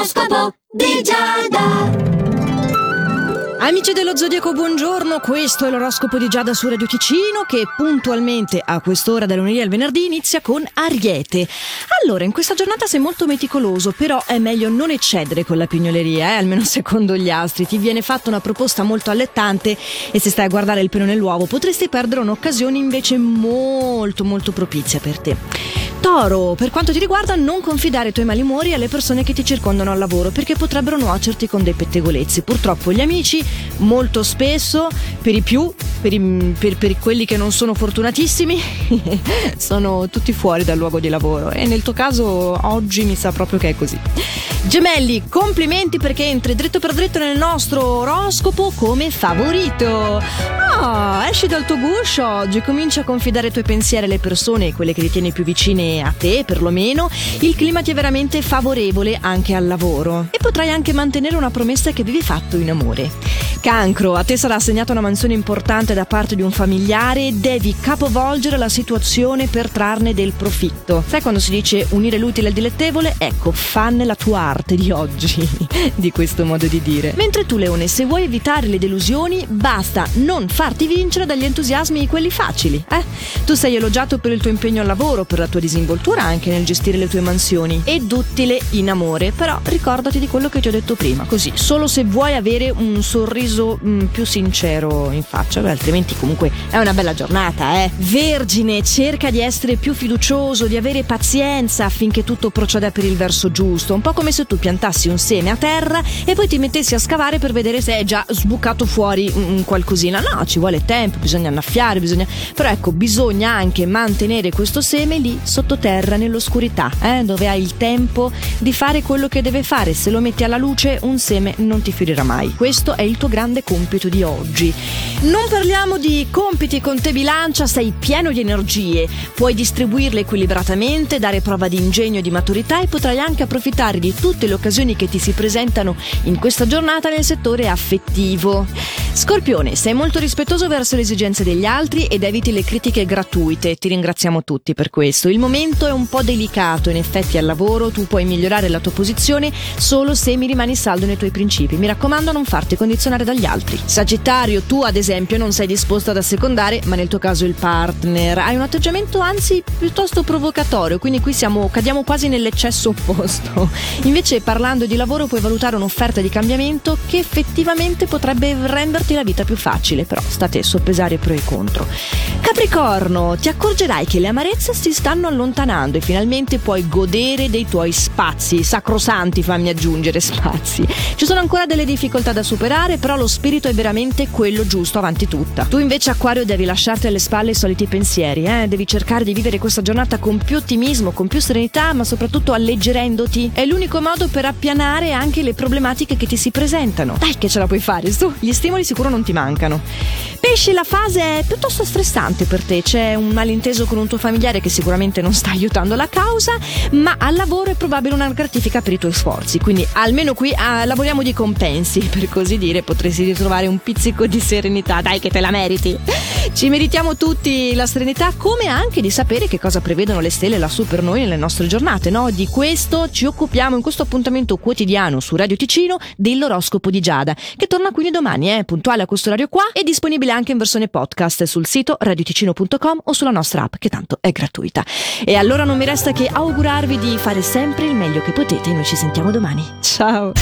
L'oroscopo di Giada. Amici dello Zodiaco, buongiorno. Questo è l'oroscopo di Giada su Radio Ticino che puntualmente a quest'ora da lunedì al venerdì inizia con Ariete. Allora, in questa giornata sei molto meticoloso, però è meglio non eccedere con la pignoleria, eh? almeno secondo gli astri. Ti viene fatta una proposta molto allettante e se stai a guardare il pelo nell'uovo potresti perdere un'occasione invece molto molto propizia per te. Toro, per quanto ti riguarda, non confidare i tuoi malimori alle persone che ti circondano al lavoro perché potrebbero nuocerti con dei pettegolezzi. Purtroppo gli amici, molto spesso, per i più, per, i, per, per quelli che non sono fortunatissimi, sono tutti fuori dal luogo di lavoro e nel tuo caso oggi mi sa proprio che è così. Gemelli, complimenti perché entri dritto per dritto nel nostro oroscopo come favorito. Ah, esci dal tuo guscio oggi, comincia a confidare i tuoi pensieri alle persone, quelle che ritieni più vicine a te perlomeno. Il clima ti è veramente favorevole anche al lavoro e potrai anche mantenere una promessa che avevi fatto in amore. Cancro, a te sarà assegnata una mansione importante da parte di un familiare e devi capovolgere la situazione per trarne del profitto. Sai quando si dice unire l'utile al dilettevole? Ecco, fanne la tua arte di oggi, di questo modo di dire. Mentre tu, Leone, se vuoi evitare le delusioni, basta non farti vincere dagli entusiasmi di quelli facili, eh? Tu sei elogiato per il tuo impegno al lavoro, per la tua disinvoltura anche nel gestire le tue mansioni ed utile in amore, però ricordati di quello che ti ho detto prima, così, solo se vuoi avere un sorriso sorriso mh, mm, più sincero in faccia, beh, altrimenti comunque è una bella giornata, eh. Vergine, cerca di essere più fiducioso, di avere pazienza affinché tutto proceda per il verso giusto, un po' come se tu piantassi un seme a terra e poi ti mettessi a scavare per vedere se è già sbucato fuori un qualcosina. No, ci vuole tempo, bisogna annaffiare, bisogna... Però ecco, bisogna anche mantenere questo seme lì sottoterra, nell'oscurità, eh, dove hai il tempo di fare quello che deve fare. Se lo metti alla luce, un seme non ti fiorirà mai. Questo è il tuo grande grande compito di oggi. Non parliamo di compiti con te bilancia, sei pieno di energie, puoi distribuirle equilibratamente, dare prova di ingegno e di maturità e potrai anche approfittare di tutte le occasioni che ti si presentano in questa giornata nel settore affettivo. Scorpione, sei molto rispettoso verso le esigenze degli altri ed eviti le critiche gratuite. Ti ringraziamo tutti per questo. Il momento è un po' delicato, in effetti al lavoro tu puoi migliorare la tua posizione solo se mi rimani saldo nei tuoi principi. Mi raccomando non farti condizionare dagli altri. Sagittario, tu ad esempio non sei disposto ad assecondare, ma nel tuo caso il partner. Hai un atteggiamento anzi piuttosto provocatorio, quindi qui siamo, cadiamo quasi nell'eccesso opposto. Invece parlando di lavoro puoi valutare un'offerta di cambiamento che effettivamente potrebbe renderti la vita più facile, però state soppesare pro e contro. Capricorno, ti accorgerai che le amarezze si stanno allontanando e finalmente puoi godere dei tuoi spazi, sacrosanti fammi aggiungere spazi. Ci sono ancora delle difficoltà da superare, però lo spirito è veramente quello giusto avanti tutta. Tu invece Acquario devi lasciarti alle spalle i soliti pensieri, eh? devi cercare di vivere questa giornata con più ottimismo, con più serenità, ma soprattutto alleggerendoti. È l'unico modo per appianare anche le problematiche che ti si presentano. Dai che ce la puoi fare, su, gli stimoli sicuro non ti mancano. Pesci, la fase è piuttosto stressante per te, c'è un malinteso con un tuo familiare che sicuramente non sta aiutando la causa, ma al lavoro è probabile una gratifica per i tuoi sforzi, quindi almeno qui ah, lavoriamo di compensi, per così dire, potresti ritrovare un pizzico di serenità, dai che te la meriti. Ci meritiamo tutti la serenità, come anche di sapere che cosa prevedono le stelle lassù per noi nelle nostre giornate, no? Di questo ci occupiamo in questo appuntamento quotidiano su Radio Ticino dell'oroscopo di Giada, che torna quindi domani, eh, puntuale a questo orario qua, è disponibile anche in versione podcast sul sito radioticino.com o sulla nostra app, che tanto è gratuita. E allora non mi resta che augurarvi di fare sempre il meglio che potete e noi ci sentiamo domani. Ciao!